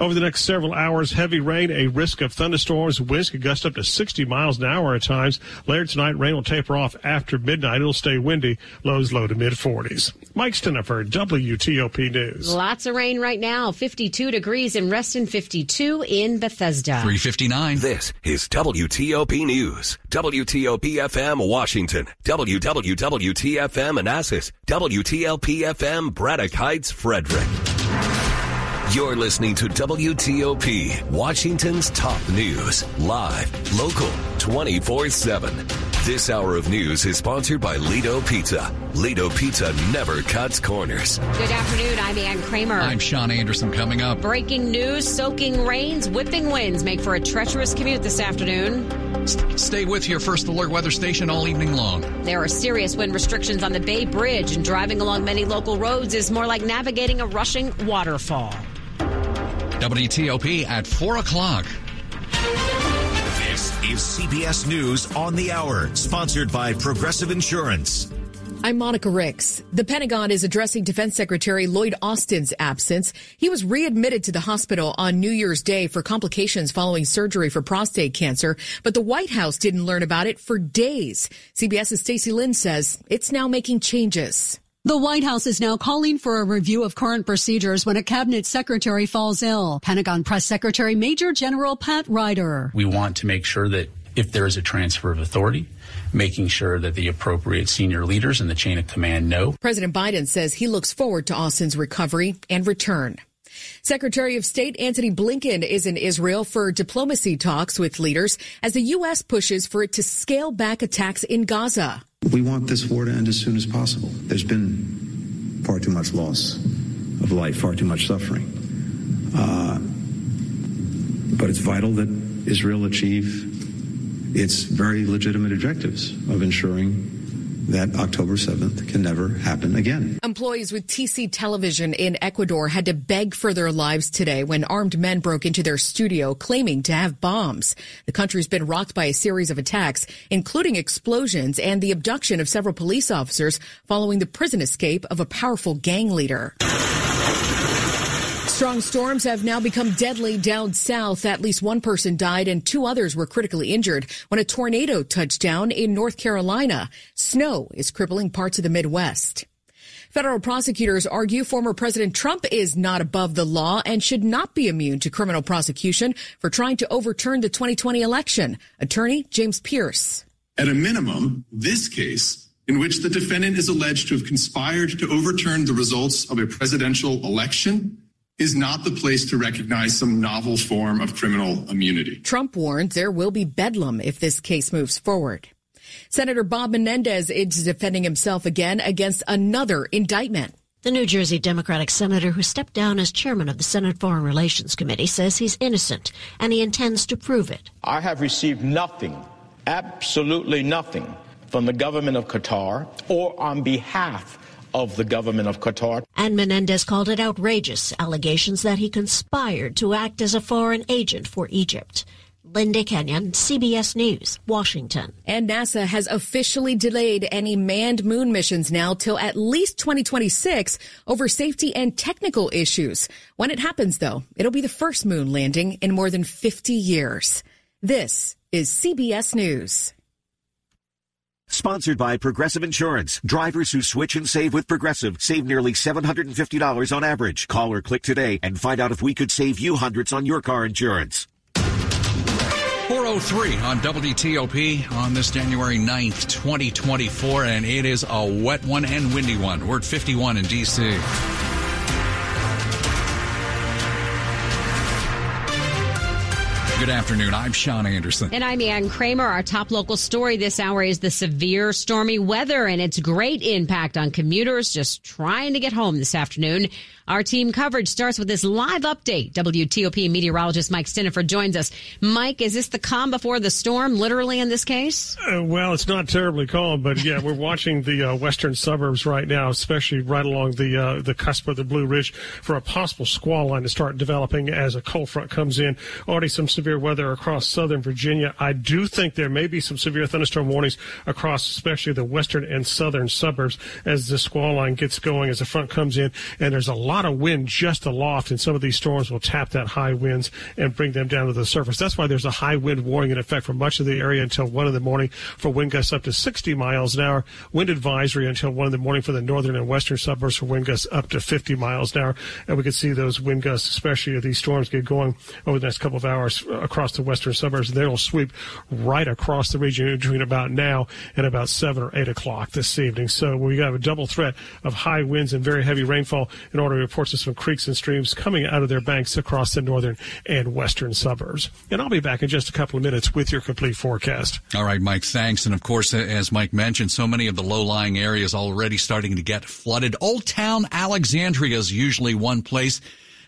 Over the next several hours, heavy rain, a risk of thunderstorms. Winds could gust up to 60 miles an hour at times. Later tonight, rain will taper off after midnight. It'll stay windy. Lows low to mid 40s. Mike Stinneford, WTOP News. Lots of rain right now. 52 degrees in Reston, 52 in Bethesda. 359. This is WTOP News. WTOP FM Washington. WWWTFM Manassas. WTLP FM Braddock Heights Frederick. You're listening to WTOP, Washington's top news, live, local, 24 7. This hour of news is sponsored by Lido Pizza. Lido Pizza never cuts corners. Good afternoon. I'm Ann Kramer. I'm Sean Anderson coming up. Breaking news soaking rains, whipping winds make for a treacherous commute this afternoon. Stay with your first alert weather station all evening long. There are serious wind restrictions on the Bay Bridge, and driving along many local roads is more like navigating a rushing waterfall. WTOP at 4 o'clock. This is CBS News on the Hour, sponsored by Progressive Insurance. I'm Monica Ricks. The Pentagon is addressing Defense Secretary Lloyd Austin's absence. He was readmitted to the hospital on New Year's Day for complications following surgery for prostate cancer, but the White House didn't learn about it for days. CBS's Stacey Lynn says it's now making changes. The White House is now calling for a review of current procedures when a cabinet secretary falls ill. Pentagon Press Secretary Major General Pat Ryder. We want to make sure that if there is a transfer of authority, making sure that the appropriate senior leaders in the chain of command know. President Biden says he looks forward to Austin's recovery and return. Secretary of State Antony Blinken is in Israel for diplomacy talks with leaders as the U.S. pushes for it to scale back attacks in Gaza. We want this war to end as soon as possible. There's been far too much loss of life, far too much suffering. Uh, but it's vital that Israel achieve its very legitimate objectives of ensuring that October 7th can never happen again. Employees with TC Television in Ecuador had to beg for their lives today when armed men broke into their studio claiming to have bombs. The country's been rocked by a series of attacks, including explosions and the abduction of several police officers following the prison escape of a powerful gang leader. Strong storms have now become deadly down south. At least one person died and two others were critically injured when a tornado touched down in North Carolina. Snow is crippling parts of the Midwest. Federal prosecutors argue former President Trump is not above the law and should not be immune to criminal prosecution for trying to overturn the 2020 election. Attorney James Pearce. At a minimum, this case in which the defendant is alleged to have conspired to overturn the results of a presidential election is not the place to recognize some novel form of criminal immunity. Trump warns there will be bedlam if this case moves forward. Senator Bob Menendez is defending himself again against another indictment. The New Jersey Democratic senator who stepped down as chairman of the Senate Foreign Relations Committee says he's innocent and he intends to prove it. I have received nothing, absolutely nothing, from the government of Qatar or on behalf of the government of Qatar. And Menendez called it outrageous allegations that he conspired to act as a foreign agent for Egypt. Linda Kenyon, CBS News, Washington. And NASA has officially delayed any manned moon missions now till at least 2026 over safety and technical issues. When it happens, though, it'll be the first moon landing in more than 50 years. This is CBS News. Sponsored by Progressive Insurance. Drivers who switch and save with Progressive save nearly $750 on average. Call or click today and find out if we could save you hundreds on your car insurance. 403 on WTOP on this January 9th, 2024, and it is a wet one and windy one. We're at 51 in D.C. Good afternoon. I'm Sean Anderson. And I'm Ann Kramer. Our top local story this hour is the severe stormy weather and its great impact on commuters just trying to get home this afternoon. Our team coverage starts with this live update. WTOP meteorologist Mike Stinneford joins us. Mike, is this the calm before the storm, literally in this case? Uh, well, it's not terribly calm, but yeah, we're watching the uh, western suburbs right now, especially right along the uh, the cusp of the Blue Ridge, for a possible squall line to start developing as a cold front comes in. Already some severe weather across southern Virginia. I do think there may be some severe thunderstorm warnings across especially the western and southern suburbs as the squall line gets going, as the front comes in, and there's a lot of wind just aloft, and some of these storms will tap that high winds and bring them down to the surface. That's why there's a high wind warning in effect for much of the area until 1 in the morning for wind gusts up to 60 miles an hour. Wind advisory until 1 in the morning for the northern and western suburbs for wind gusts up to 50 miles an hour. And we can see those wind gusts, especially if these storms get going over the next couple of hours across the western suburbs. They'll sweep right across the region between about now and about 7 or 8 o'clock this evening. So we have a double threat of high winds and very heavy rainfall in order to of some creeks and streams coming out of their banks across the northern and western suburbs. And I'll be back in just a couple of minutes with your complete forecast. All right, Mike, thanks. And of course, uh, as Mike mentioned, so many of the low lying areas already starting to get flooded. Old Town Alexandria is usually one place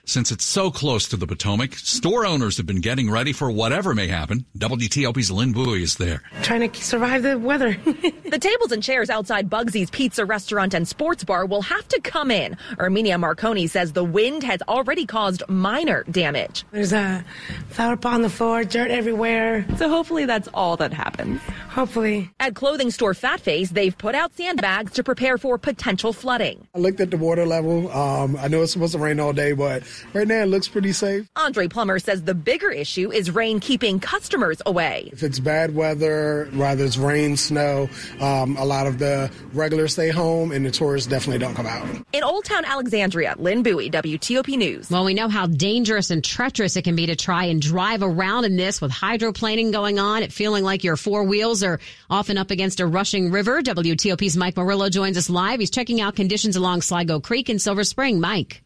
since it's so close to the Potomac, store owners have been getting ready for whatever may happen. WTOP's Lynn Bowie is there. Trying to survive the weather. the tables and chairs outside Bugsy's Pizza Restaurant and Sports Bar will have to come in. Erminia Marconi says the wind has already caused minor damage. There's a flower pot on the floor, dirt everywhere. So hopefully that's all that happens. Hopefully. At clothing store Fat Face, they've put out sandbags to prepare for potential flooding. I looked at the water level. Um, I know it's supposed to rain all day, but right now it looks pretty safe. Andre Plummer says the bigger issue is rain keeping customers away. If it's bad weather, whether it's rain, snow, um, a lot of the regulars stay home and the tourists definitely don't come out. In Old Town Alexandria, Lynn Bowie, WTOP News. Well, we know how dangerous and treacherous it can be to try and drive around in this with hydroplaning going on, it feeling like your four wheels are often up against a rushing river. WTOP's Mike Murillo joins us live. He's checking out conditions along Sligo Creek in Silver Spring. Mike.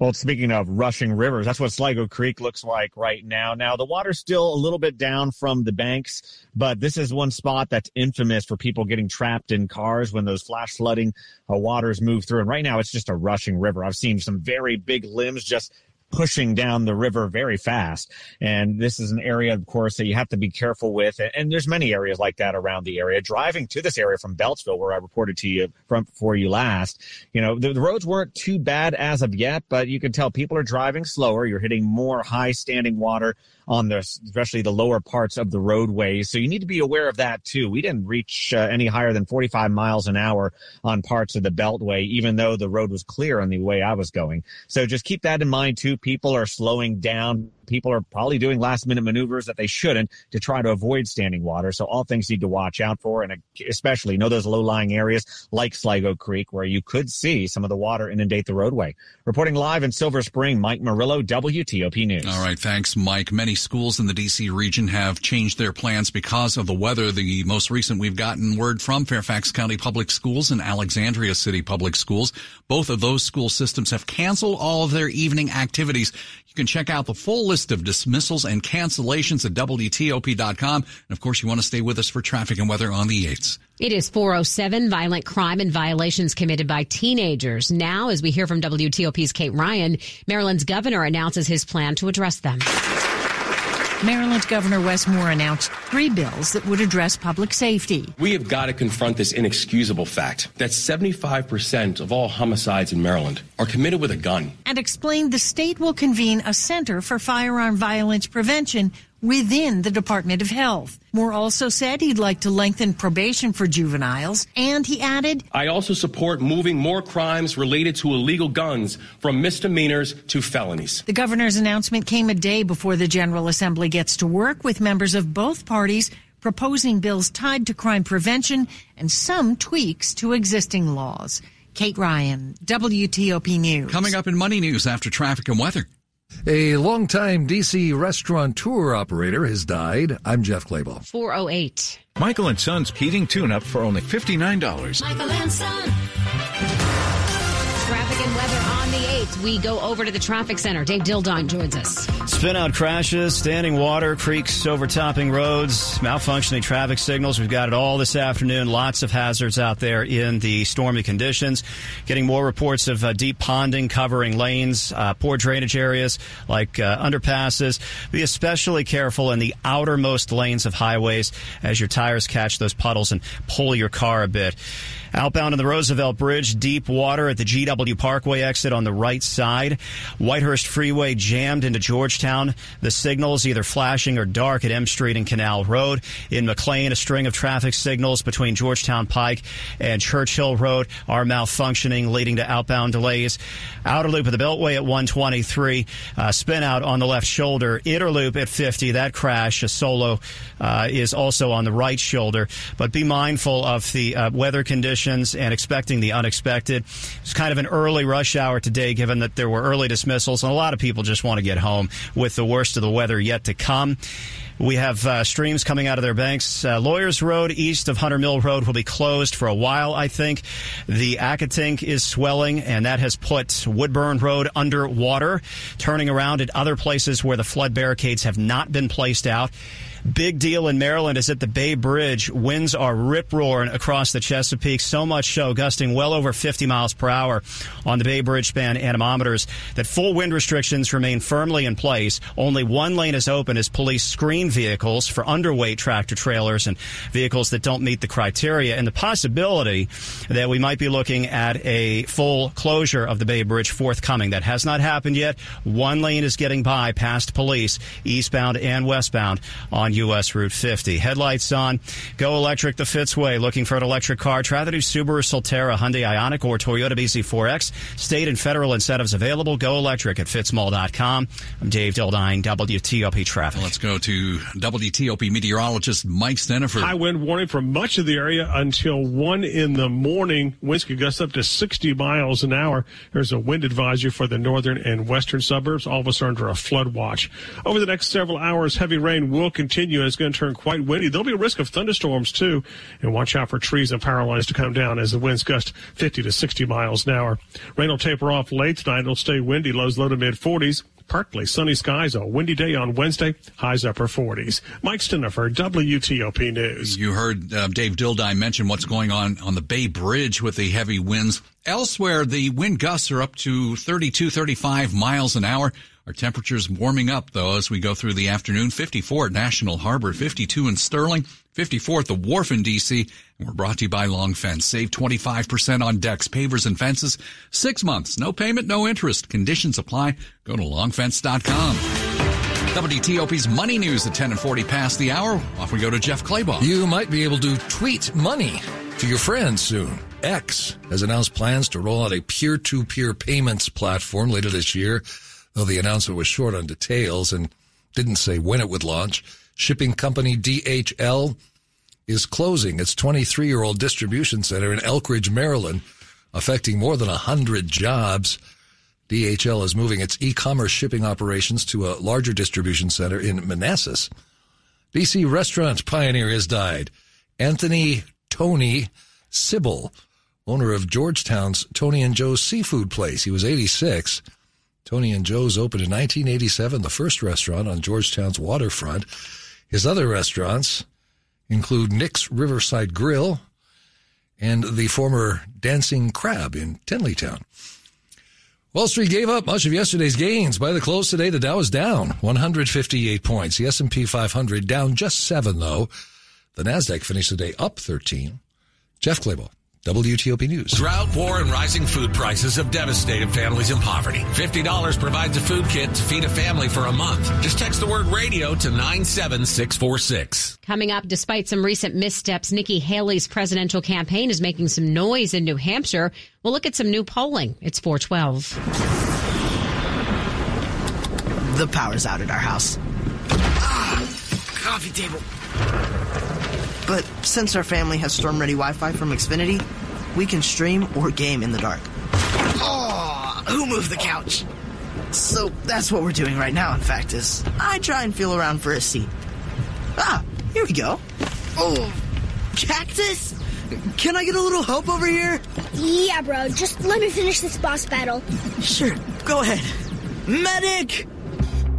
Well, speaking of rushing rivers, that's what Sligo Creek looks like right now. Now, the water's still a little bit down from the banks, but this is one spot that's infamous for people getting trapped in cars when those flash flooding uh, waters move through. And right now, it's just a rushing river. I've seen some very big limbs just pushing down the river very fast. And this is an area, of course, that you have to be careful with. And there's many areas like that around the area. Driving to this area from Beltsville, where I reported to you from for you last, you know, the, the roads weren't too bad as of yet, but you can tell people are driving slower. You're hitting more high standing water on the especially the lower parts of the roadways. So you need to be aware of that too. We didn't reach uh, any higher than 45 miles an hour on parts of the Beltway, even though the road was clear on the way I was going. So just keep that in mind too. People are slowing down people are probably doing last minute maneuvers that they shouldn't to try to avoid standing water. So all things need to watch out for, and especially know those low lying areas like Sligo Creek where you could see some of the water inundate the roadway. Reporting live in Silver Spring, Mike Murillo, WTOP News. All right, thanks, Mike. Many schools in the D.C. region have changed their plans because of the weather. The most recent we've gotten word from Fairfax County Public Schools and Alexandria City Public Schools. Both of those school systems have canceled all of their evening activities. You can check out the full list of dismissals and cancellations at WTOP.com. And of course, you want to stay with us for traffic and weather on the 8th. It is 407 violent crime and violations committed by teenagers. Now, as we hear from WTOP's Kate Ryan, Maryland's governor announces his plan to address them. Maryland Governor Wes Moore announced three bills that would address public safety. We have got to confront this inexcusable fact that 75% of all homicides in Maryland are committed with a gun. And explained the state will convene a Center for Firearm Violence Prevention within the Department of Health. Moore also said he'd like to lengthen probation for juveniles, and he added, I also support moving more crimes related to illegal guns from misdemeanors to felonies. The governor's announcement came a day before the General Assembly gets to work with members of both parties proposing bills tied to crime prevention and some tweaks to existing laws. Kate Ryan, WTOP News. Coming up in Money News after traffic and weather. A longtime D.C. restaurateur operator has died. I'm Jeff Clabaugh. 408. Michael and Son's heating tune up for only $59. Michael and Son. And weather on the 8th. We go over to the traffic center. Dave Dildine joins us. Spin out crashes, standing water, creeks overtopping roads, malfunctioning traffic signals. We've got it all this afternoon. Lots of hazards out there in the stormy conditions. Getting more reports of uh, deep ponding covering lanes, uh, poor drainage areas like uh, underpasses. Be especially careful in the outermost lanes of highways as your tires catch those puddles and pull your car a bit. Outbound on the Roosevelt Bridge, deep water at the GW Parkway exit on the right side. Whitehurst Freeway jammed into Georgetown. The signals either flashing or dark at M Street and Canal Road. In McLean, a string of traffic signals between Georgetown Pike and Churchill Road are malfunctioning, leading to outbound delays. Outer loop of the Beltway at 123, uh, spin out on the left shoulder. Inner loop at 50. That crash, a solo, uh, is also on the right shoulder. But be mindful of the uh, weather conditions and expecting the unexpected. It's kind of an early rush hour today, given that there were early dismissals, and a lot of people just want to get home with the worst of the weather yet to come. We have uh, streams coming out of their banks. Uh, Lawyers Road east of Hunter Mill Road will be closed for a while, I think. The Accotink is swelling, and that has put Woodburn Road underwater, turning around at other places where the flood barricades have not been placed out. Big deal in Maryland is at the Bay Bridge. Winds are rip roaring across the Chesapeake, so much so, gusting well over 50 miles per hour on the Bay Bridge span anemometers, that full wind restrictions remain firmly in place. Only one lane is open as police screen vehicles for underweight tractor trailers and vehicles that don't meet the criteria. And the possibility that we might be looking at a full closure of the Bay Bridge forthcoming. That has not happened yet. One lane is getting by past police, eastbound and westbound on U.S. Route 50. Headlights on. Go electric the Fitzway. Looking for an electric car? Try the new Subaru Solterra, Hyundai Ioniq, or Toyota BZ4X. State and federal incentives available. Go electric at fitzmall.com. I'm Dave Dildine, WTOP Traffic. Let's go to WTOP meteorologist Mike Stinneford. High wind warning for much of the area until 1 in the morning. Winds could gust up to 60 miles an hour. There's a wind advisory for the northern and western suburbs. All of us are under a flood watch. Over the next several hours, heavy rain will continue and it's going to turn quite windy. There'll be a risk of thunderstorms too. And watch out for trees and power lines to come down as the winds gust 50 to 60 miles an hour. Rain will taper off late tonight. It'll stay windy, lows low to mid 40s. Partly sunny skies, a windy day on Wednesday, highs upper 40s. Mike Stinneford, WTOP News. You heard uh, Dave Dildine mention what's going on on the Bay Bridge with the heavy winds. Elsewhere, the wind gusts are up to 32, 35 miles an hour. Our temperatures warming up though as we go through the afternoon. 54 at National Harbor, 52 in Sterling, 54 at the Wharf in DC. And we're brought to you by Long Fence. Save 25% on decks, pavers, and fences. Six months, no payment, no interest. Conditions apply. Go to longfence.com. WTOP's Money News at 10 and 40 past the hour. Off we go to Jeff Clabaugh. You might be able to tweet money to your friends soon. X has announced plans to roll out a peer-to-peer payments platform later this year, though the announcement was short on details and didn't say when it would launch. Shipping company DHL is closing its 23-year-old distribution center in Elkridge, Maryland, affecting more than 100 jobs. DHL is moving its e-commerce shipping operations to a larger distribution center in Manassas. DC restaurant pioneer has died. Anthony Tony Cibel, owner of Georgetown's Tony and Joe's Seafood Place. He was 86. Tony and Joe's opened in 1987, the first restaurant on Georgetown's waterfront. His other restaurants include Nick's Riverside Grill and the former Dancing Crab in Tenleytown. Wall Street gave up much of yesterday's gains. By the close today, the Dow is down 158 points. The S&P 500 down just 7 though. The Nasdaq finished the day up 13. Jeff Clabaugh, WTOP News. Drought, war, and rising food prices have devastated families in poverty. $50 provides a food kit to feed a family for a month. Just text the word radio to 97646. Coming up, despite some recent missteps, Nikki Haley's presidential campaign is making some noise in New Hampshire. We'll look at some new polling. It's 412. The power's out at our house. Ah, coffee table. But since our family has storm ready Wi Fi from Xfinity, we can stream or game in the dark. Oh, who moved the couch? So that's what we're doing right now, in fact, is I try and feel around for a seat. Ah, here we go. Oh, cactus? Can I get a little help over here? Yeah, bro. Just let me finish this boss battle. Sure, go ahead. Medic!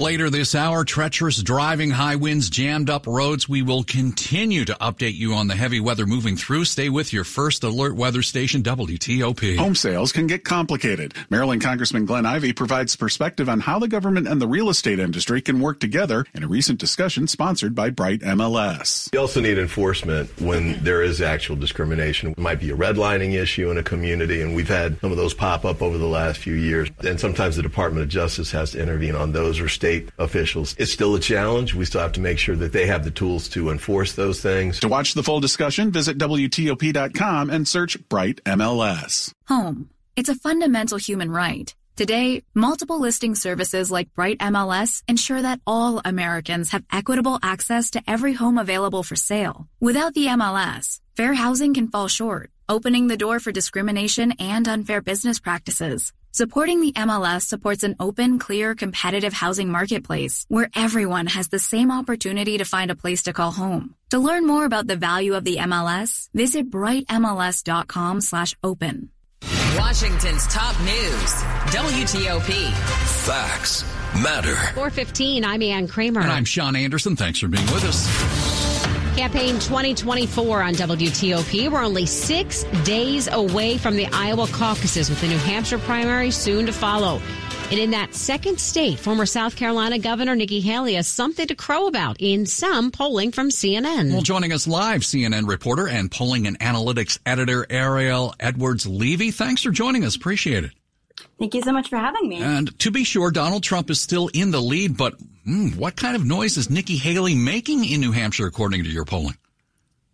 Later this hour, treacherous driving, high winds, jammed up roads. We will continue to update you on the heavy weather moving through. Stay with your first alert weather station, WTOP. Home sales can get complicated. Maryland Congressman Glenn Ivey provides perspective on how the government and the real estate industry can work together in a recent discussion sponsored by Bright MLS. You also need enforcement when there is actual discrimination. It might be a redlining issue in a community, and we've had some of those pop up over the last few years. And sometimes the Department of Justice has to intervene on those or state officials. It's still a challenge. We still have to make sure that they have the tools to enforce those things. To watch the full discussion, visit WTOP.com and search Bright MLS. Home. It's a fundamental human right. Today, multiple listing services like Bright MLS ensure that all Americans have equitable access to every home available for sale. Without the MLS, fair housing can fall short, opening the door for discrimination and unfair business practices. Supporting the MLS supports an open, clear, competitive housing marketplace where everyone has the same opportunity to find a place to call home. To learn more about the value of the MLS, visit brightmls.com slash open. Washington's top news, WTOP. Facts matter. 415, I'm Ann Kramer. And I'm Sean Anderson. Thanks for being with us. Campaign 2024 on WTOP. We're only six days away from the Iowa caucuses with the New Hampshire primary soon to follow. And in that second state, former South Carolina Governor Nikki Haley has something to crow about in some polling from CNN. Well, joining us live, CNN reporter and polling and analytics editor Ariel Edwards Levy. Thanks for joining us. Appreciate it. Thank you so much for having me. And to be sure, Donald Trump is still in the lead, but mm, what kind of noise is Nikki Haley making in New Hampshire, according to your polling?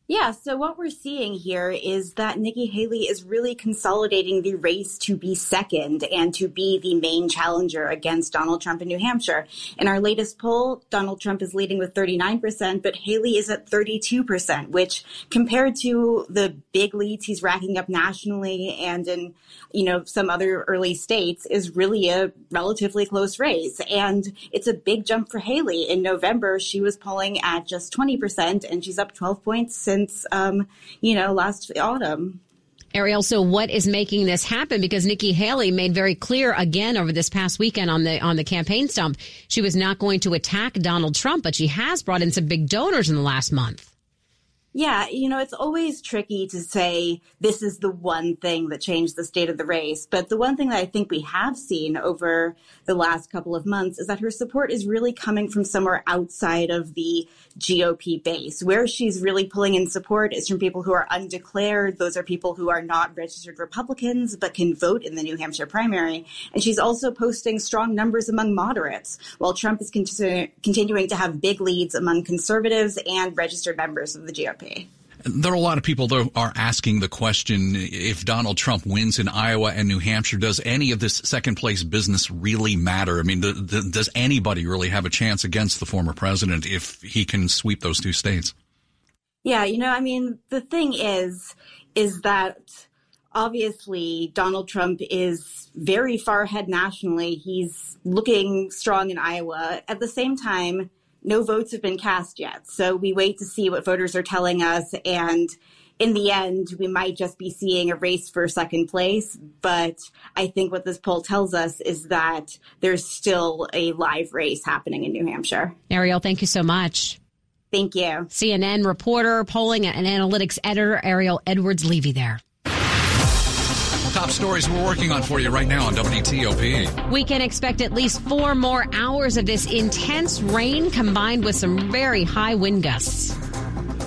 Yeah, so what we're seeing here is that Nikki Haley is really consolidating the race to be second and to be the main challenger against Donald Trump in New Hampshire. In our latest poll, Donald Trump is leading with 39%, but Haley is at 32%, which compared to the big leads he's racking up nationally and in, you know, some other early states is really a relatively close race. And it's a big jump for Haley. In November, she was polling at just 20% and she's up 12 points since um, you know, last autumn. Ariel, so what is making this happen? Because Nikki Haley made very clear again over this past weekend on the on the campaign stump, she was not going to attack Donald Trump, but she has brought in some big donors in the last month. Yeah, you know, it's always tricky to say this is the one thing that changed the state of the race. But the one thing that I think we have seen over the last couple of months is that her support is really coming from somewhere outside of the GOP base. Where she's really pulling in support is from people who are undeclared. Those are people who are not registered Republicans but can vote in the New Hampshire primary. And she's also posting strong numbers among moderates, while Trump is continu- continuing to have big leads among conservatives and registered members of the GOP. There are a lot of people that are asking the question if Donald Trump wins in Iowa and New Hampshire, does any of this second place business really matter? I mean, the, the, does anybody really have a chance against the former president if he can sweep those two states? Yeah, you know, I mean, the thing is, is that obviously Donald Trump is very far ahead nationally. He's looking strong in Iowa. At the same time, no votes have been cast yet. So we wait to see what voters are telling us. And in the end, we might just be seeing a race for second place. But I think what this poll tells us is that there's still a live race happening in New Hampshire. Ariel, thank you so much. Thank you. CNN reporter, polling and analytics editor Ariel Edwards Levy there. Top stories we're working on for you right now on WTOP. We can expect at least four more hours of this intense rain combined with some very high wind gusts.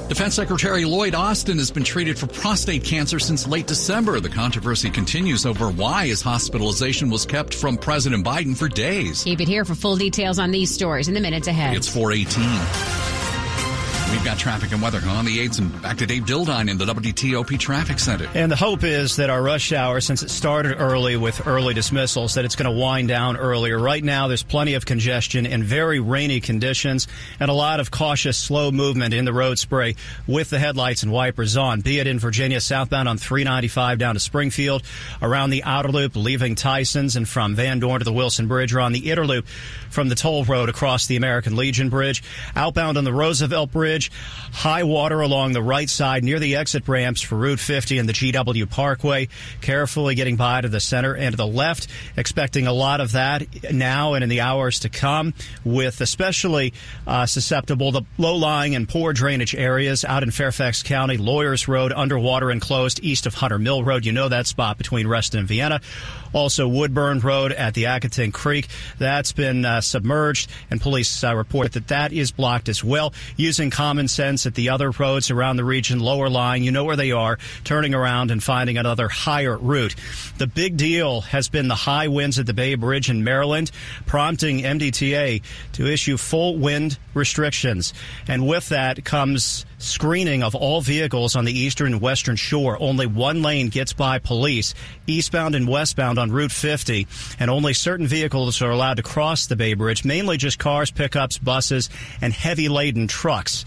Defense Secretary Lloyd Austin has been treated for prostate cancer since late December. The controversy continues over why his hospitalization was kept from President Biden for days. Keep it here for full details on these stories in the minutes ahead. It's 418. We've got traffic and weather on the 8s and back to Dave Dildine in the WTOP Traffic Center. And the hope is that our rush hour, since it started early with early dismissals, that it's going to wind down earlier. Right now, there's plenty of congestion and very rainy conditions and a lot of cautious, slow movement in the road spray with the headlights and wipers on, be it in Virginia southbound on 395 down to Springfield, around the outer loop leaving Tyson's and from Van Dorn to the Wilson Bridge, or on the inner loop from the toll road across the American Legion Bridge, outbound on the Roosevelt Bridge Bridge. High water along the right side near the exit ramps for Route 50 and the GW Parkway. Carefully getting by to the center and to the left. Expecting a lot of that now and in the hours to come, with especially uh, susceptible the low lying and poor drainage areas out in Fairfax County. Lawyers Road underwater and closed east of Hunter Mill Road. You know that spot between Reston and Vienna. Also, Woodburn Road at the Accotink Creek. That's been uh, submerged, and police uh, report that that is blocked as well. Using common sense at the other roads around the region, lower lying, you know where they are, turning around and finding another higher route. The big deal has been the high winds at the Bay Bridge in Maryland, prompting MDTA to issue full wind restrictions. And with that comes screening of all vehicles on the eastern and western shore. Only one lane gets by police, eastbound and westbound on Route 50, and only certain vehicles are allowed to cross the Bay Bridge, mainly just cars, pickups, buses, and heavy laden trucks.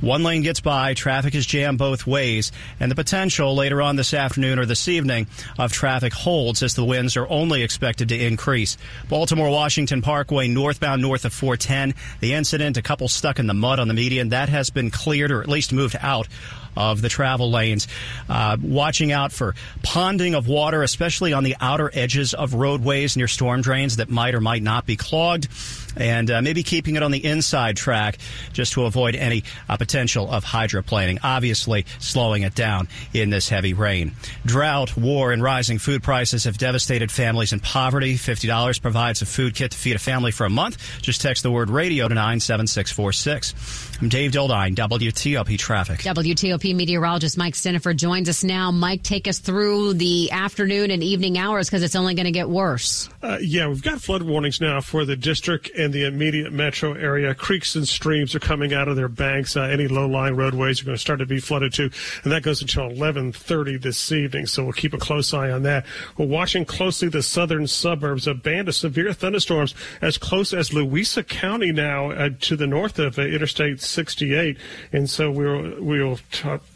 One lane gets by, traffic is jammed both ways, and the potential later on this afternoon or this evening of traffic holds as the winds are only expected to increase. Baltimore Washington Parkway northbound north of 410. The incident, a couple stuck in the mud on the median, that has been cleared or at least moved out of the travel lanes. Uh, watching out for ponding of water, especially on the outer edges of roadways near storm drains that might or might not be clogged. And uh, maybe keeping it on the inside track just to avoid any uh, potential of hydroplaning. Obviously, slowing it down in this heavy rain. Drought, war, and rising food prices have devastated families in poverty. $50 provides a food kit to feed a family for a month. Just text the word radio to 97646. I'm Dave Dildine, WTOP Traffic. WTOP meteorologist Mike Stinneford joins us now. Mike, take us through the afternoon and evening hours because it's only going to get worse. Uh, yeah, we've got flood warnings now for the district and the immediate metro area. Creeks and streams are coming out of their banks. Uh, any low-lying roadways are going to start to be flooded too, and that goes until 11:30 this evening. So we'll keep a close eye on that. We're watching closely the southern suburbs. A band of severe thunderstorms as close as Louisa County now uh, to the north of uh, Interstate 68, and so we'll we'll.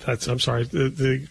That's I'm sorry. The, the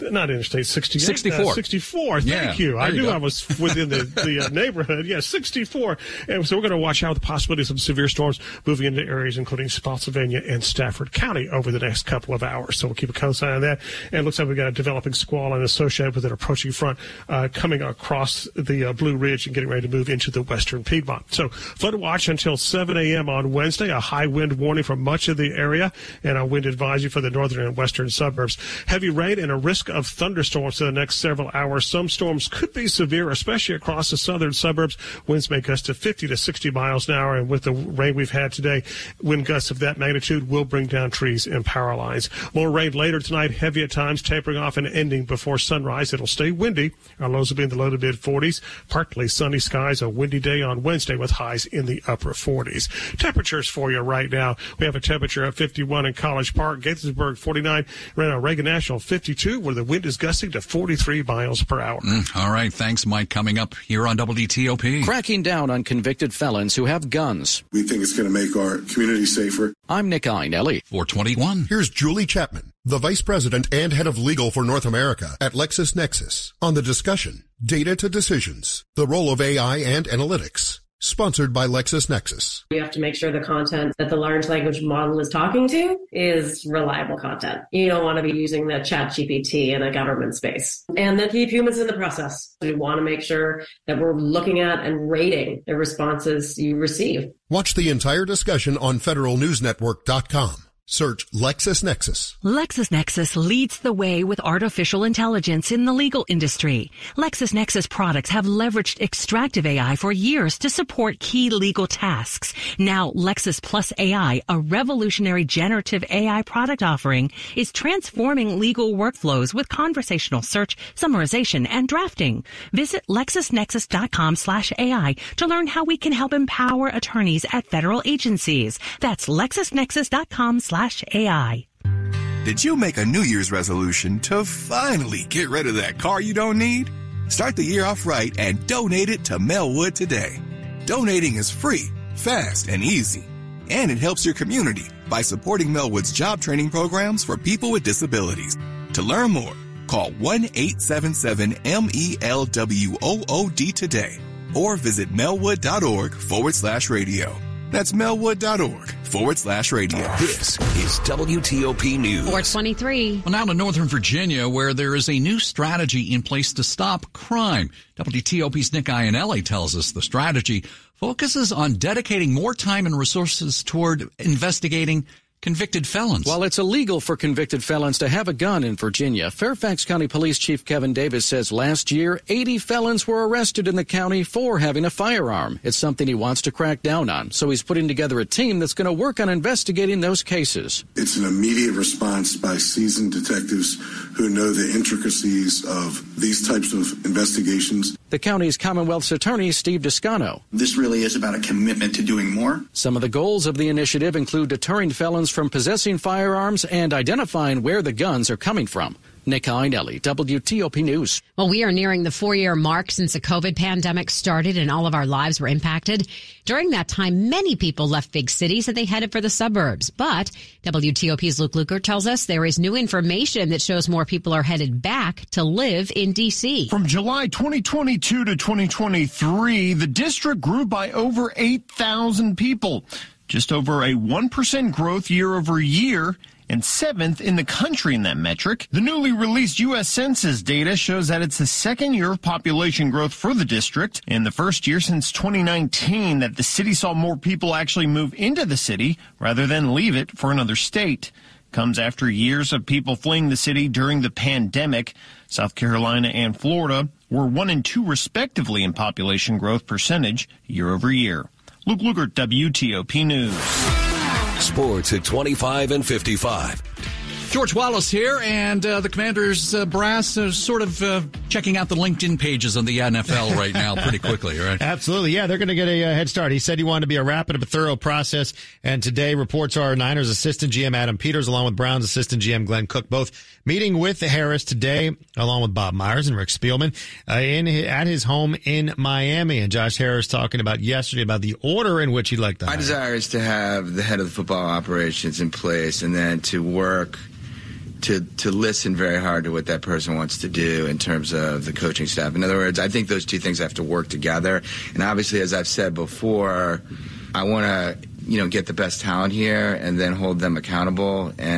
not Interstate 68. 64. Uh, 64. Thank Yeah, you. I you knew go. I was within the, the uh, neighborhood. Yeah, 64. And so we're going to watch out the possibilities of severe storms moving into areas including Spotsylvania and Stafford County over the next couple of hours. So we'll keep a close eye on that. And it looks like we've got a developing squall and associated with an approaching front uh, coming across the uh, Blue Ridge and getting ready to move into the western Piedmont. So flood watch until 7 a.m. on Wednesday. A high wind warning for much of the area and a wind advisory for the northern and western suburbs. Heavy rain and a risk of thunderstorms for the next several hours. Some storms could be severe, especially across the southern suburbs. Winds may gust to 50 to 60 miles an hour. And with the rain we've had today, wind gusts of that magnitude will bring down trees and power lines. More rain later tonight, heavy at times, tapering off and ending before sunrise. It'll stay windy. Our lows will be in the low to mid 40s. Partly sunny skies, a windy day on Wednesday with highs in the upper 40s. Temperatures for you right now. We have a temperature of 51 in College Park, Gaithersburg 49, Reno Reagan National 52, where the wind is gusting to 43 miles per hour. Mm, all right. Thanks, Mike. Coming up here on WTOP. Cracking down on convicted felons who have guns. We think it's going to make our community safer. I'm Nick Iannelli. 421. Here's Julie Chapman, the Vice President and Head of Legal for North America at LexisNexis, on the discussion Data to Decisions, the role of AI and analytics. Sponsored by LexisNexis. You have to make sure the content that the large language model is talking to is reliable content. You don't want to be using the chat GPT in a government space. And then keep humans in the process. We want to make sure that we're looking at and rating the responses you receive. Watch the entire discussion on federalnewsnetwork.com. Search LexisNexis. LexisNexis leads the way with artificial intelligence in the legal industry. LexisNexis products have leveraged extractive AI for years to support key legal tasks. Now, Lexis Plus AI, a revolutionary generative AI product offering, is transforming legal workflows with conversational search, summarization, and drafting. Visit LexisNexis.com slash AI to learn how we can help empower attorneys at federal agencies. That's LexisNexis.com slash AI. Did you make a New Year's resolution to finally get rid of that car you don't need? Start the year off right and donate it to Melwood today. Donating is free, fast, and easy. And it helps your community by supporting Melwood's job training programs for people with disabilities. To learn more, call 1-877-MELWOOD today or visit melwood.org forward slash radio. That's melwood.org forward slash radio. This is WTOP News. 423. Well, now to Northern Virginia, where there is a new strategy in place to stop crime. WTOP's Nick Iannelli tells us the strategy focuses on dedicating more time and resources toward investigating convicted felons. While it's illegal for convicted felons to have a gun in Virginia, Fairfax County Police Chief Kevin Davis says last year 80 felons were arrested in the county for having a firearm. It's something he wants to crack down on, so he's putting together a team that's going to work on investigating those cases. It's an immediate response by seasoned detectives who know the intricacies of these types of investigations. The county's Commonwealth's attorney, Steve Descano. This really is about a commitment to doing more. Some of the goals of the initiative include deterring felons from possessing firearms and identifying where the guns are coming from. Nick Iannelli, WTOP News. Well, we are nearing the four year mark since the COVID pandemic started and all of our lives were impacted. During that time, many people left big cities and they headed for the suburbs. But WTOP's Luke Lukert tells us there is new information that shows more people are headed back to live in D.C. From July 2022 to 2023, the district grew by over 8,000 people, just over a 1% growth year over year and seventh in the country in that metric. The newly released U.S. Census data shows that it's the second year of population growth for the district and the first year since 2019 that the city saw more people actually move into the city rather than leave it for another state. Comes after years of people fleeing the city during the pandemic. South Carolina and Florida were one and two respectively in population growth percentage year over year. Luke Lukert, WTOP News. Sports at 25 and 55. George Wallace here, and uh, the Commanders uh, brass are sort of uh, checking out the LinkedIn pages on the NFL right now pretty quickly, right? Absolutely. Yeah, they're going to get a, head start. He said he wanted to be a rapid but thorough process, and today reports are Niners assistant GM Adam Peters along with Browns assistant GM Glenn Cook both meeting with Harris today along with Bob Myers and Rick Spielman uh, in at his home in Miami. And Josh Harris talking about yesterday about the order in which he'd like to. My desire is to have the head of the football operations in place and then to work – to to listen very hard to what that person wants to do in terms of the coaching staff. In other words, I think those two things have to work together. And obviously, as I've said before, I want to you know get the best talent here and then hold them accountable. And